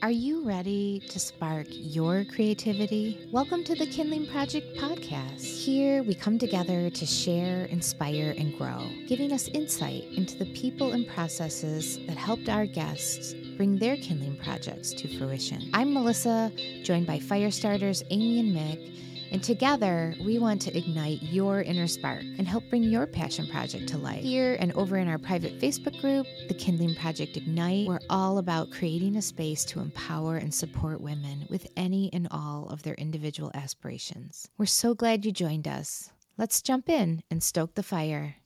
Are you ready to spark your creativity? Welcome to the Kindling Project podcast. Here we come together to share, inspire, and grow, giving us insight into the people and processes that helped our guests bring their kindling projects to fruition. I'm Melissa, joined by fire starters Amy and Mick and together, we want to ignite your inner spark and help bring your passion project to life. Here and over in our private Facebook group, the Kindling Project Ignite, we're all about creating a space to empower and support women with any and all of their individual aspirations. We're so glad you joined us. Let's jump in and stoke the fire.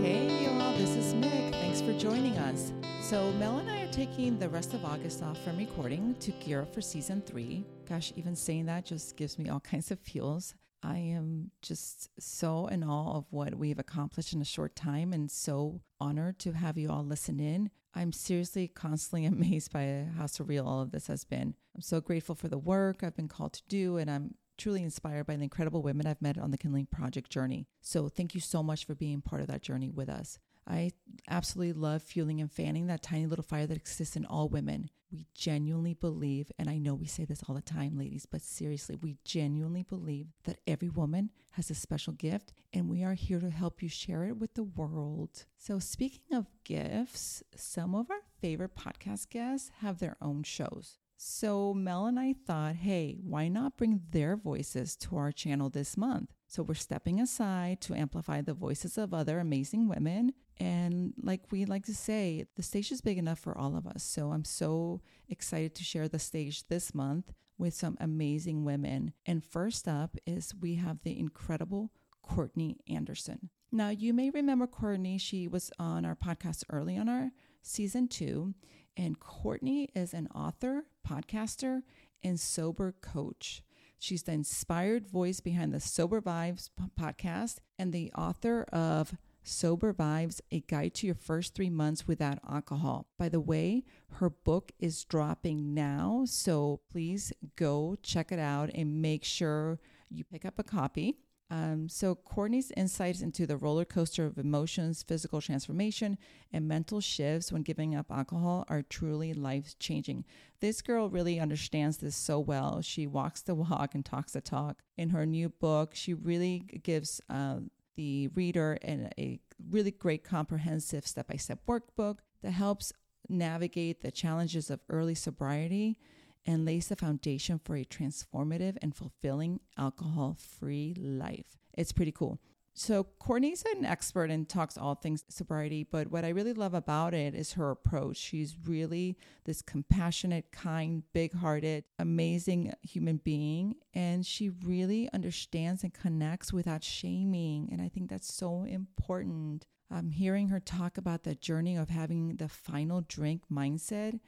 Hey, y'all, this is Mick. Thanks for joining us. So, Mel and I are taking the rest of August off from recording to gear up for season three. Gosh, even saying that just gives me all kinds of feels. I am just so in awe of what we've accomplished in a short time and so honored to have you all listen in. I'm seriously constantly amazed by how surreal all of this has been. I'm so grateful for the work I've been called to do, and I'm truly inspired by the incredible women I've met on the Kindling Project journey. So, thank you so much for being part of that journey with us. I absolutely love fueling and fanning that tiny little fire that exists in all women. We genuinely believe, and I know we say this all the time, ladies, but seriously, we genuinely believe that every woman has a special gift, and we are here to help you share it with the world. So, speaking of gifts, some of our favorite podcast guests have their own shows. So, Mel and I thought, hey, why not bring their voices to our channel this month? So, we're stepping aside to amplify the voices of other amazing women and like we like to say, the stage is big enough for all of us. So I'm so excited to share the stage this month with some amazing women. And first up is we have the incredible Courtney Andersen. Now, you may remember Courtney. She was on our podcast early on our season two. And Courtney is an author, podcaster, and sober coach. She's the inspired voice behind the Sober Vibes podcast and the author of Sober Vibes A Guide to Your First Three Months Without Alcohol. By the way, her book is dropping now, so please go check it out and make sure you pick up a copy. Um, so, Courtney's insights into the roller coaster of emotions, physical transformation, and mental shifts when giving up alcohol are truly life changing. This girl really understands this so well. She walks the walk and talks the talk. In her new book, she really gives uh, the reader and a really great comprehensive step by step workbook that helps navigate the challenges of early sobriety and lays the foundation for a transformative and fulfilling alcohol free life. It's pretty cool. So Courtney's an expert and talks all things sobriety, but what I really love about it is her approach. She's really this compassionate, kind, big-hearted, amazing human being, and she really understands and connects without shaming, and I think that's so important. Um, hearing her talk about the journey of having the final drink mindset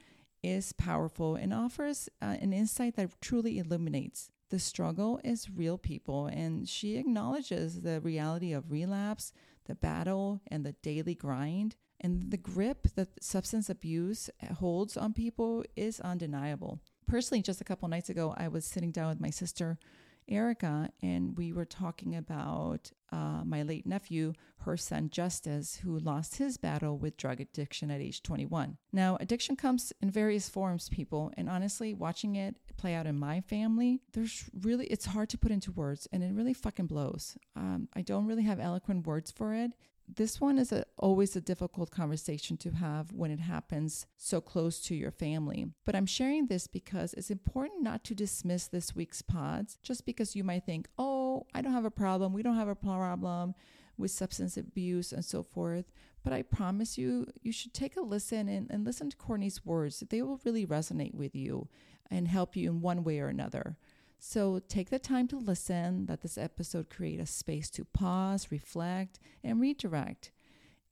is powerful and offers uh, an insight that truly illuminates the struggle is real, people, and she acknowledges the reality of relapse, the battle, and the daily grind. And the grip that substance abuse holds on people is undeniable. Personally, just a couple nights ago, I was sitting down with my sister Erica, and we were talking about uh, my late nephew, her son Justice, who lost his battle with drug addiction at age 21. Now, addiction comes in various forms, people, and honestly, watching it play out in my family, there's really, it's hard to put into words, and it really fucking blows. Um, I don't really have eloquent words for it this one is a, always a difficult conversation to have when it happens so close to your family. But I'm sharing this because it's important not to dismiss this week's pods just because you might think, oh, I don't have a problem. We don't have a problem with substance abuse and so forth. But I promise you, you should take a listen and, and listen to Courtney's words. They will really resonate with you and help you in one way or another. So take the time to listen, let this episode create a space to pause, reflect, and redirect.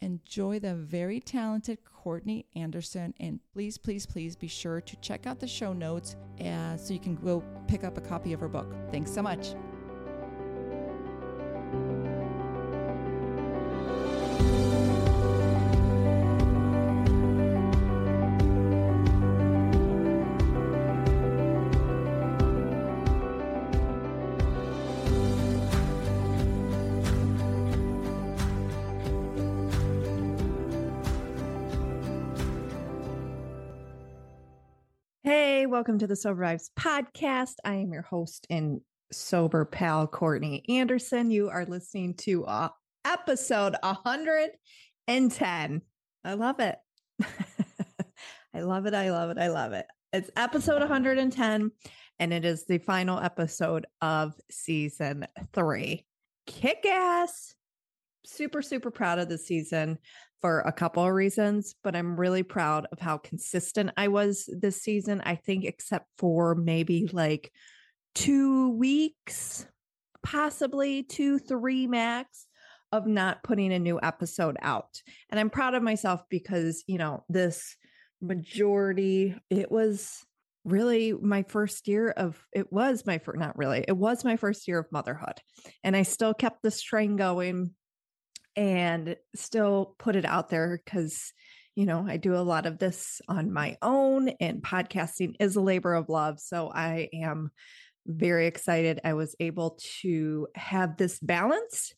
Enjoy the very talented Courtney Andersen, and please, please, please be sure to check out the show notes uh, so you can go pick up a copy of her book. Thanks so much. Welcome to the Sober Vibes podcast. I am your host and sober pal, Courtney Andersen. You are listening to uh, episode 110. I love it. I love it. I love it. I love it. It's episode 110, and it is the final episode of season three. Kick ass. Super, super proud of the season for a couple of reasons, but I'm really proud of how consistent I was this season. I think, except for maybe like two weeks, possibly two, three max of not putting a new episode out. And I'm proud of myself because, you know, this majority, it was really my first year of it was my first not really it was my first year of motherhood and i still kept this train going and still put it out there because you know i do a lot of this on my own and podcasting is a labor of love so i am very excited i was able to have this balance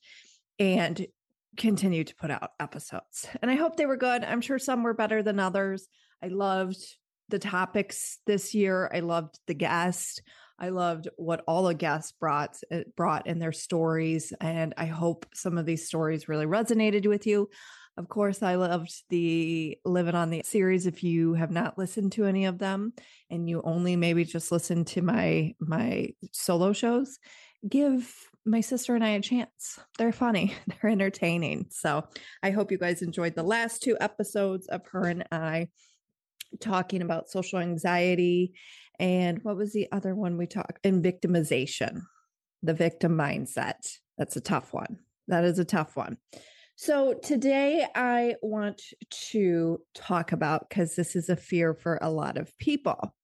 and continue to put out episodes and i hope they were good. I'm sure some were better than others. I loved the topics this year. I loved the guest I loved what all the guests brought eh, brought in their stories, and I hope some of these stories really resonated with you. Of course, I loved the Living on the series. If you have not listened to any of them, and you only maybe just listen to my my solo shows, give my sister and I a chance. They're funny, they're entertaining. So I hope you guys enjoyed the last two episodes of her and I talking about social anxiety and what was the other one we talked? And victimization, the victim mindset. That's a tough one. That is a tough one. So today I want to talk about because this is a fear for a lot of people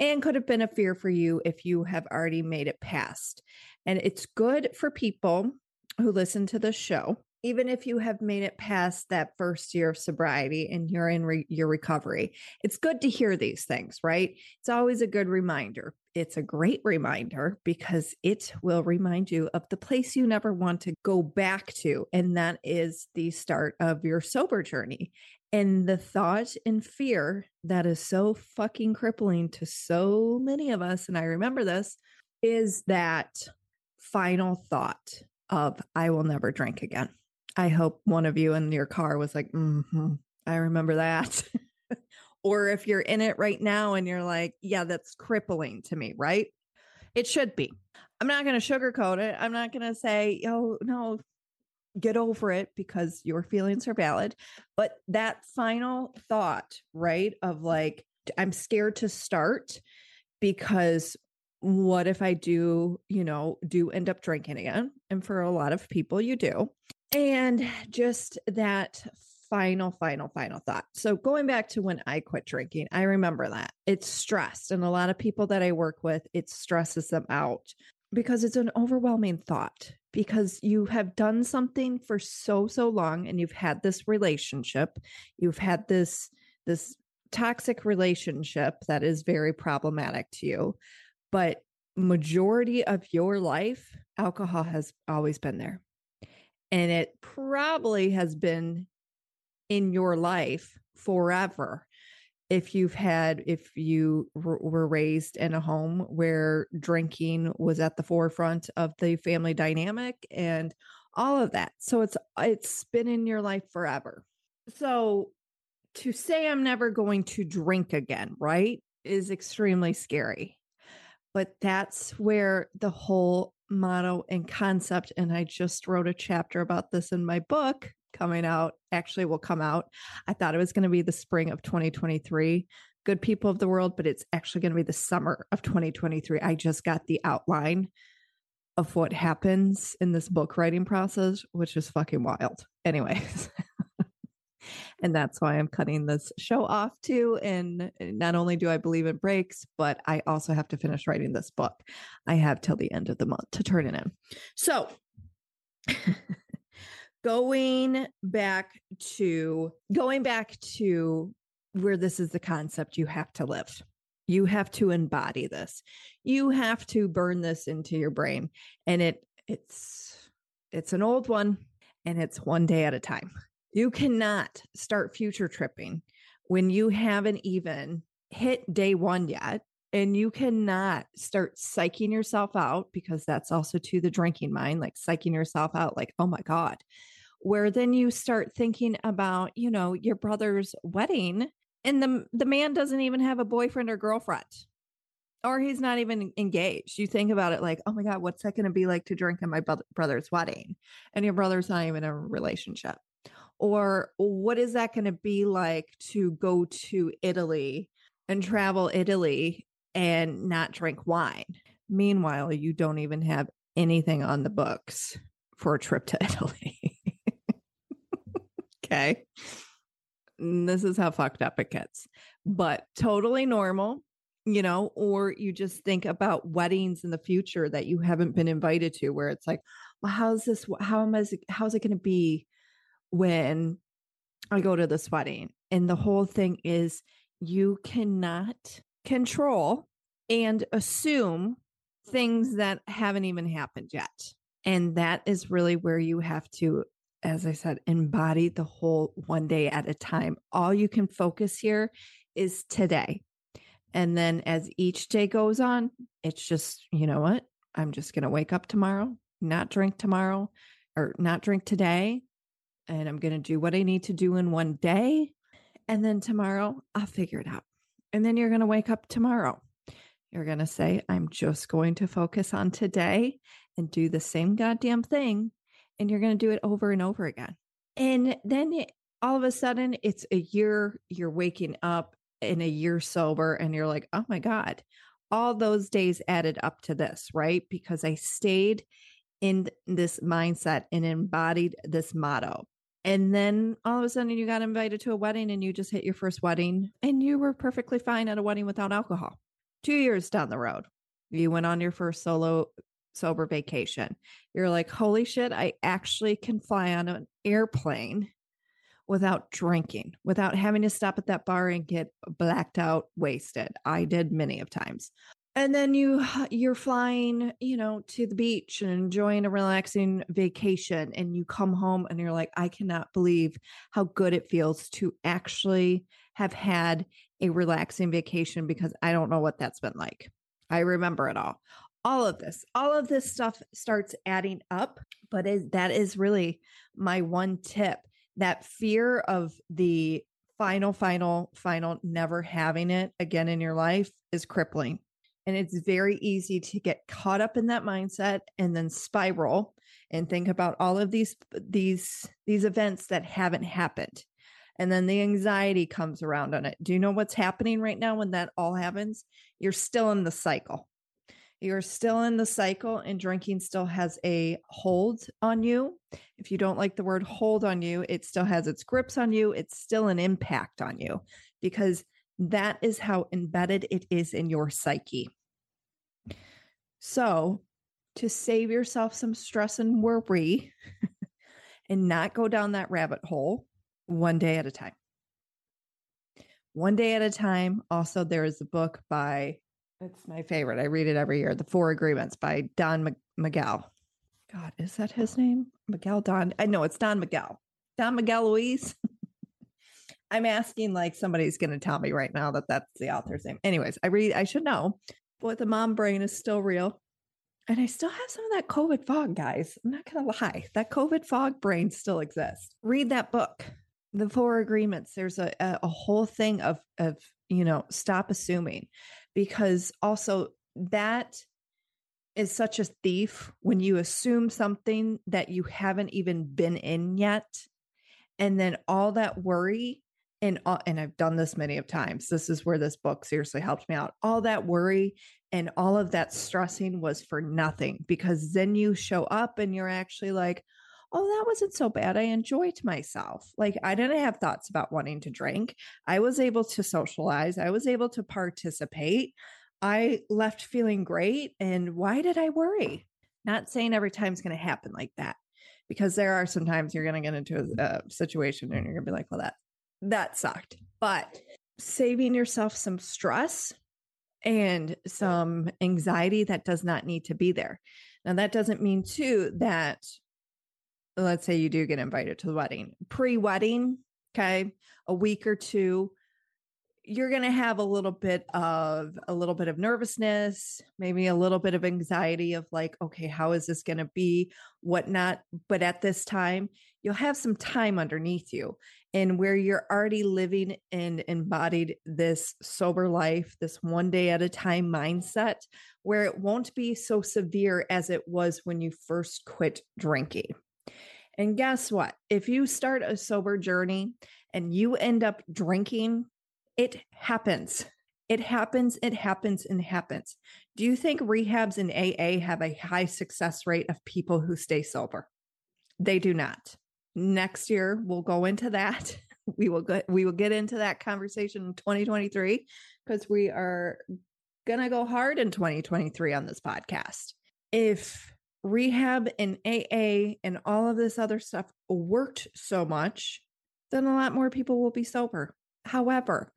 and could have been a fear for you if you have already made it past. And it's good for people who listen to the show even if you have made it past that first year of sobriety and you're in re- your recovery, it's good to hear these things, right? It's always a good reminder. It's a great reminder because it will remind you of the place you never want to go back to. And that is the start of your sober journey. And the thought and fear that is so fucking crippling to so many of us, and I remember this, is that final thought of, I will never drink again. I hope one of you in your car was like, mm-hmm, I remember that. or if you're in it right now and you're like, yeah, that's crippling to me, right? It should be. I'm not going to sugarcoat it. I'm not going to say, oh, no, get over it because your feelings are valid. But that final thought, right, of like, I'm scared to start because what if I do, you know, do end up drinking again? And for a lot of people, you do. And just that final, final, final thought. So, going back to when I quit drinking, I remember that it's stressed. And a lot of people that I work with, it stresses them out because it's an overwhelming thought. Because you have done something for so, so long and you've had this relationship, you've had this, this toxic relationship that is very problematic to you. But majority of your life, alcohol has always been there and it probably has been in your life forever if you've had if you r- were raised in a home where drinking was at the forefront of the family dynamic and all of that. So it's it's been in your life forever. So to say i'm never going to drink again right is extremely scary. But that's where the whole motto and concept. And I just wrote a chapter about this in my book coming out, actually, will come out. I thought it was going to be the spring of 2023. Good people of the world, but it's actually going to be the summer of 2023. I just got the outline of what happens in this book writing process, which is fucking wild. Anyways. And that's why I'm cutting this show off too. And eh, not only do I believe in breaks, but I also have to finish writing this book. I have till the end of the month to turn it in. So, going back to going back to where this is the concept you have to live. You have to embody this. You have to burn this into your brain and it it's it's an old one and it's one day at a time. You cannot start future tripping when you haven't even hit day one yet. And you cannot start psyching yourself out because that's also to the drinking mind, like psyching yourself out, like, oh my God. Where then you start thinking about, you know, your brother's wedding and the the man doesn't even have a boyfriend or girlfriend or he's not even engaged. You think about it like, oh my God, what's that going to be like to drink at my brother's wedding? And your brother's not even in a relationship. Or what is that going to be like to go to Italy and travel Italy and not drink wine? Meanwhile, you don't even have anything on the books for a trip to Italy. okay. Mm, this is how fucked up it gets, but totally normal you know, or you just think about weddings in the future that you haven't been invited to, where it's like, well, how's this? How am I? How's it going to be when I go to this wedding? And the whole thing is, you cannot control and assume things that haven't even happened yet. And that is really where you have to, as I said, embody the whole one day at a time. All you can focus here is today. And then as each day goes on, it's just, you know what? I'm just going to wake up tomorrow, not drink tomorrow or not drink today. And I'm going to do what I need to do in one day. And then tomorrow, I'll figure it out. And then you're going to wake up tomorrow. You're going to say, I'm just going to focus on today and do the same goddamn thing. And you're going to do it over and over again. And then it, all of a sudden, it's a year, you're waking up in a year sober and you're like, oh my God, all those days added up to this, right? Because I stayed in this mindset and embodied this motto. And then all of a sudden you got invited to a wedding and you just hit your first wedding and you were perfectly fine at a wedding without alcohol. Two years down the road, you went on your first solo sober vacation. You're like, holy shit, I actually can fly on an airplane without drinking, without having to stop at that bar and get blacked out wasted. I did many of times. And then you you're flying, you know, to the beach and enjoying a relaxing vacation and you come home and you're like I cannot believe how good it feels to actually have had a relaxing vacation because I don't know what that's been like. I remember it all. All of this, all of this stuff starts adding up, but is, that is really my one tip that fear of the final, final, final, never having it again in your life is crippling. And it's very easy to get caught up in that mindset and then spiral and think about all of these these these events that haven't happened. And then the anxiety comes around on it. Do you know what's happening right now when that all happens? You're still in the cycle you're still in the cycle and drinking still has a hold on you. If you don't like the word hold on you, it still has its grips on you. It's still an impact on you because that is how embedded it is in your psyche. So, to save yourself some stress and worry and not go down that rabbit hole, one day at a time. One day at a time. Also, there is a book by it's my favorite. I read it every year. The Four Agreements by Don Miguel. God, is that his name? Miguel Don. I know it's Don Miguel. Don Miguel Luis. I'm asking like somebody's going to tell me right now that that's the author's name. Anyways, I read, I should know, but the mom brain is still real. And I still have some of that COVID fog, guys. I'm not going to lie. That COVID fog brain still exists. Read that book, The Four Agreements. There's a, a, whole thing of, of, you know, stop assuming because also that is such a thief when you assume something that you haven't even been in yet and then all that worry and and I've done this many of times. This is where this book seriously helped me out. All that worry and all of that stressing was for nothing because then you show up and you're actually like, "Oh, that wasn't so bad. I enjoyed myself. Like I didn't have thoughts about wanting to drink. I was able to socialize. I was able to participate. I left feeling great. And why did I worry? Not saying every time's going to happen like that, because there are some times you're going to get into a, a situation and you're going to be like, well, that that sucked. But saving yourself some stress and some anxiety that does not need to be there. Now, that doesn't mean, too, that let's say you do get invited to the wedding, pre wedding, okay, a week or two, you're going to have a little bit of a little bit of nervousness, maybe a little bit of anxiety of like, okay, how is this going to be? Whatnot. But at this time, you'll have some time underneath you and where you're already living and embodied this sober life, this one day at a time mindset, where it won't be so severe as it was when you first quit drinking. And guess what? If you start a sober journey and you end up drinking it happens. It happens, it happens, and happens. Do you think rehabs and AA have a high success rate of people who stay sober? They do not. Next year we'll go into that. We will get we will get into that conversation in 2023 because we are gonna go hard in 2023 on this podcast. If rehab and AA and all of this other stuff worked so much, then a lot more people will be sober. However,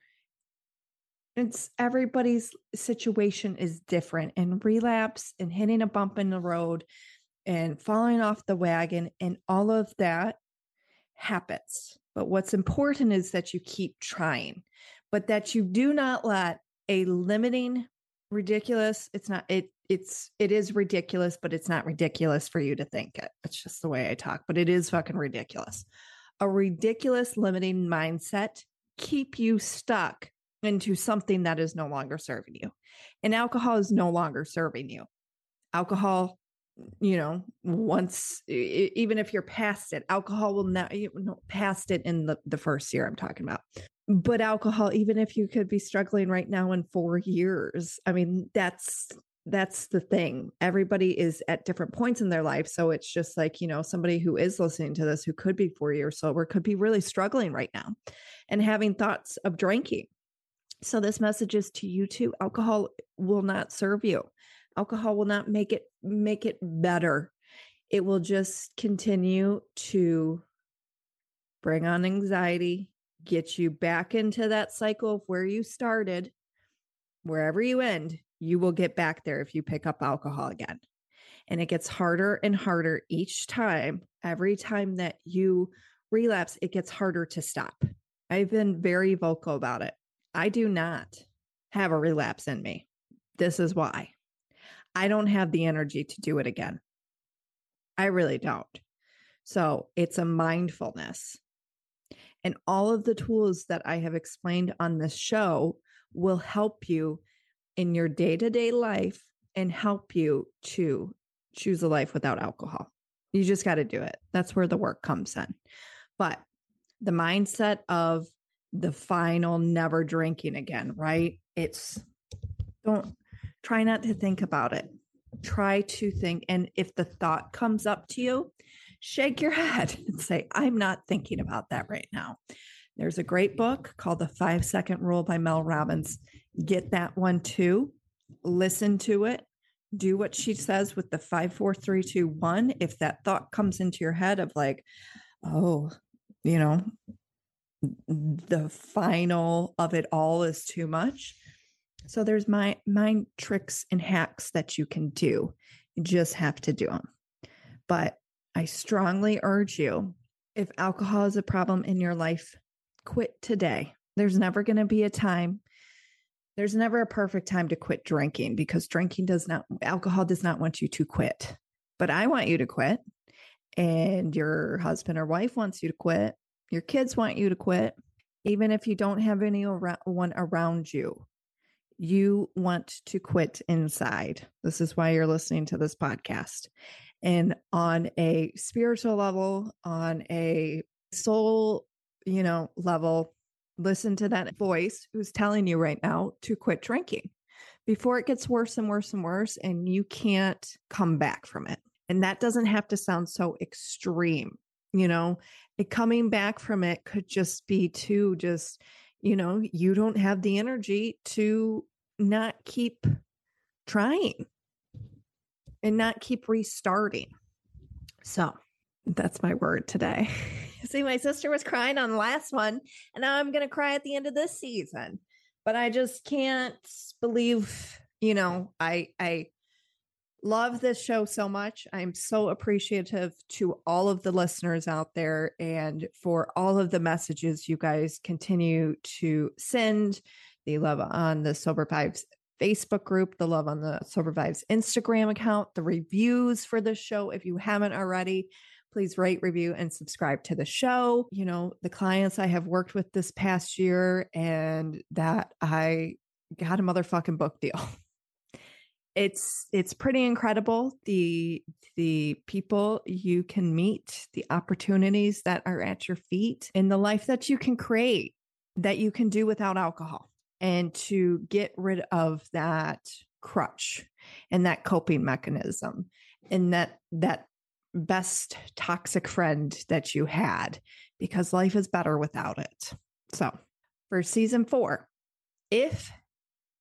it's everybody's situation is different and relapse and hitting a bump in the road and falling off the wagon and all of that happens but what's important is that you keep trying but that you do not let a limiting ridiculous it's not it it's it is ridiculous but it's not ridiculous for you to think it it's just the way i talk but it is fucking ridiculous a ridiculous limiting mindset keep you stuck into something that is no longer serving you. And alcohol is no longer serving you. Alcohol, you know, once, even if you're past it, alcohol will not, you know, past it in the, the first year I'm talking about. But alcohol, even if you could be struggling right now in four years, I mean, that's that's the thing. Everybody is at different points in their life. So it's just like, you know, somebody who is listening to this who could be four years sober could be really struggling right now and having thoughts of drinking so this message is to you too. Alcohol will not serve you. Alcohol will not make it make it better. It will just continue to bring on anxiety, get you back into that cycle of where you started. Wherever you end, you will get back there if you pick up alcohol again. And it gets harder and harder each time. Every time that you relapse, it gets harder to stop. I've been very vocal about it. I do not have a relapse in me. This is why I don't have the energy to do it again. I really don't. So it's a mindfulness. And all of the tools that I have explained on this show will help you in your day to day life and help you to choose a life without alcohol. You just got to do it. That's where the work comes in. But the mindset of the final never drinking again, right? It's don't try not to think about it. Try to think. And if the thought comes up to you, shake your head and say, I'm not thinking about that right now. There's a great book called The Five Second Rule by Mel Robbins. Get that one too. Listen to it. Do what she says with the five, four, three, two, one. If that thought comes into your head of like, oh, you know, the final of it all is too much. So there's my mind tricks and hacks that you can do. You just have to do them. But I strongly urge you if alcohol is a problem in your life, quit today. There's never going to be a time. There's never a perfect time to quit drinking because drinking does not, alcohol does not want you to quit. But I want you to quit, and your husband or wife wants you to quit, your kids want you to quit, even if you don't have anyone around you. You want to quit inside. This is why you're listening to this podcast. And on a spiritual level, on a soul, you know, level, listen to that voice who's telling you right now to quit drinking before it gets worse and worse and worse and you can't come back from it. And that doesn't have to sound so extreme you know it coming back from it could just be to just you know you don't have the energy to not keep trying and not keep restarting. So that's my word today. See my sister was crying on the last one and now i'm going to cry at the end of this season. But i just can't believe you know i i love this show so much. I'm so appreciative to all of the listeners out there and for all of the messages you guys continue to send the love on the Sober Vibes Facebook group, the love on the Sober Vibes Instagram account, the reviews for the show. If you haven't already, please rate, review, and subscribe to the show. You know, the clients I have worked with this past year and that I got a motherfucking book deal. It's it's pretty incredible the the people you can meet, the opportunities that are at your feet, and the life that you can create that you can do without alcohol and to get rid of that crutch and that coping mechanism and that that best toxic friend that you had because life is better without it. So, for season 4, if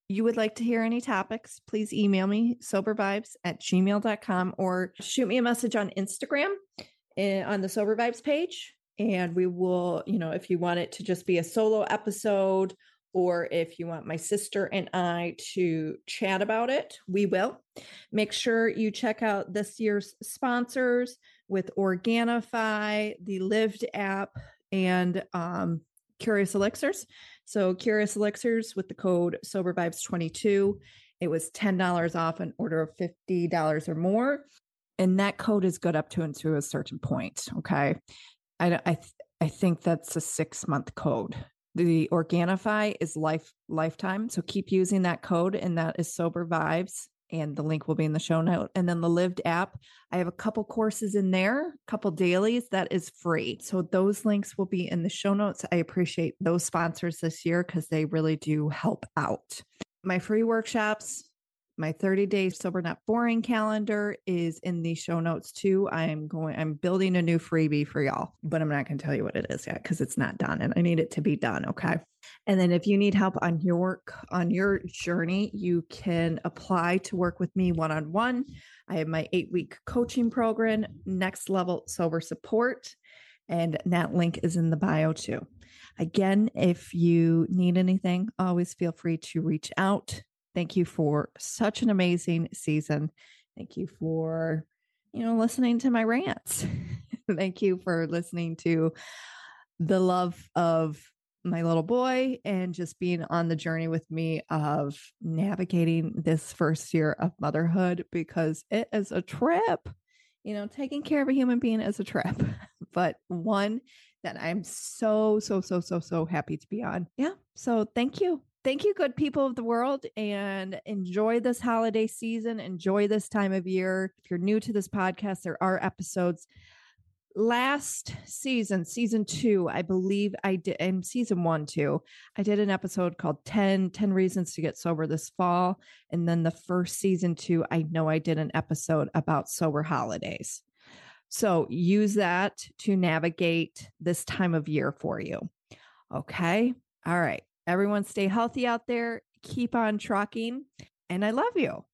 you would like to hear any topics, please email me sobervibes at gmail.com or shoot me a message on Instagram eh, on the Sober Vibes page. And we will, you know, if you want it to just be a solo episode or if you want my sister and I to chat about it, we will. Make sure you check out this year's sponsors with Organifi, the Lived app, and um, Curious Elixirs. So, Curious Elixirs with the code SoberVibes22, it was $10 off an order of $50 or more. And that code is good up to and to a certain point. Okay. I, I, I think that's a six month code the Organifi is life lifetime. So keep using that code, and that is Sober Vibes. And the link will be in the show note. And then the Lived app, I have a couple courses in there, a couple dailies that is free. So those links will be in the show notes. I appreciate those sponsors this year because they really do help out. My free workshops, my 30 day sober not boring calendar is in the show notes too. I'm going, I'm building a new freebie for y'all, but I'm not going to tell you what it is yet because it's not done and I need it to be done. Okay. And then if you need help on your work, on your journey, you can apply to work with me one on one. I have my eight week coaching program, Next Level Sober Support. And that link is in the bio too. Again, if you need anything, always feel free to reach out. Thank you for such an amazing season. Thank you for, you know, listening to my rants. Thank you for listening to the love of my little boy and just being on the journey with me of navigating this first year of motherhood because it is a trip. You know, taking care of a human being is a trip, but one that I'm so, so, so, so, so happy to be on. Yeah. So thank you thank you, good people of the world, and enjoy this holiday season. Enjoy this time of year. If you're new to this podcast, there are episodes. Last season, season two, I believe I did, and season one too, I did an episode called 10, 10 Reasons to Get Sober this fall. And then the first season two, I know I did an episode about sober holidays. So use that to navigate this time of year for you. Okay. All right. Everyone stay healthy out there. Keep on trucking. And I love you.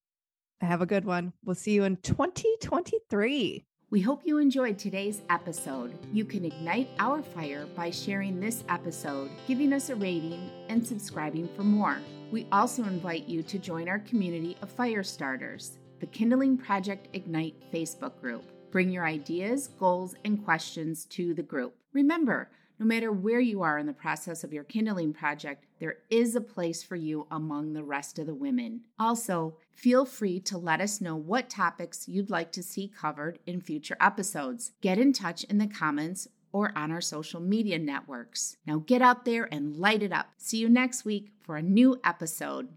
Have a good one. We'll see you in 2023. We hope you enjoyed today's episode. You can ignite our fire by sharing this episode, giving us a rating, and subscribing for more. We also invite you to join our community of fire starters, the Kindling Project Ignite Facebook group. Bring your ideas, goals, and questions to the group. Remember, no matter where you are in the process of your kindling project, there is a place for you among the rest of the women. Also, feel free to let us know what topics you'd like to see covered in future episodes. Get in touch in the comments or on our social media networks. Now get out there and light it up. See you next week for a new episode.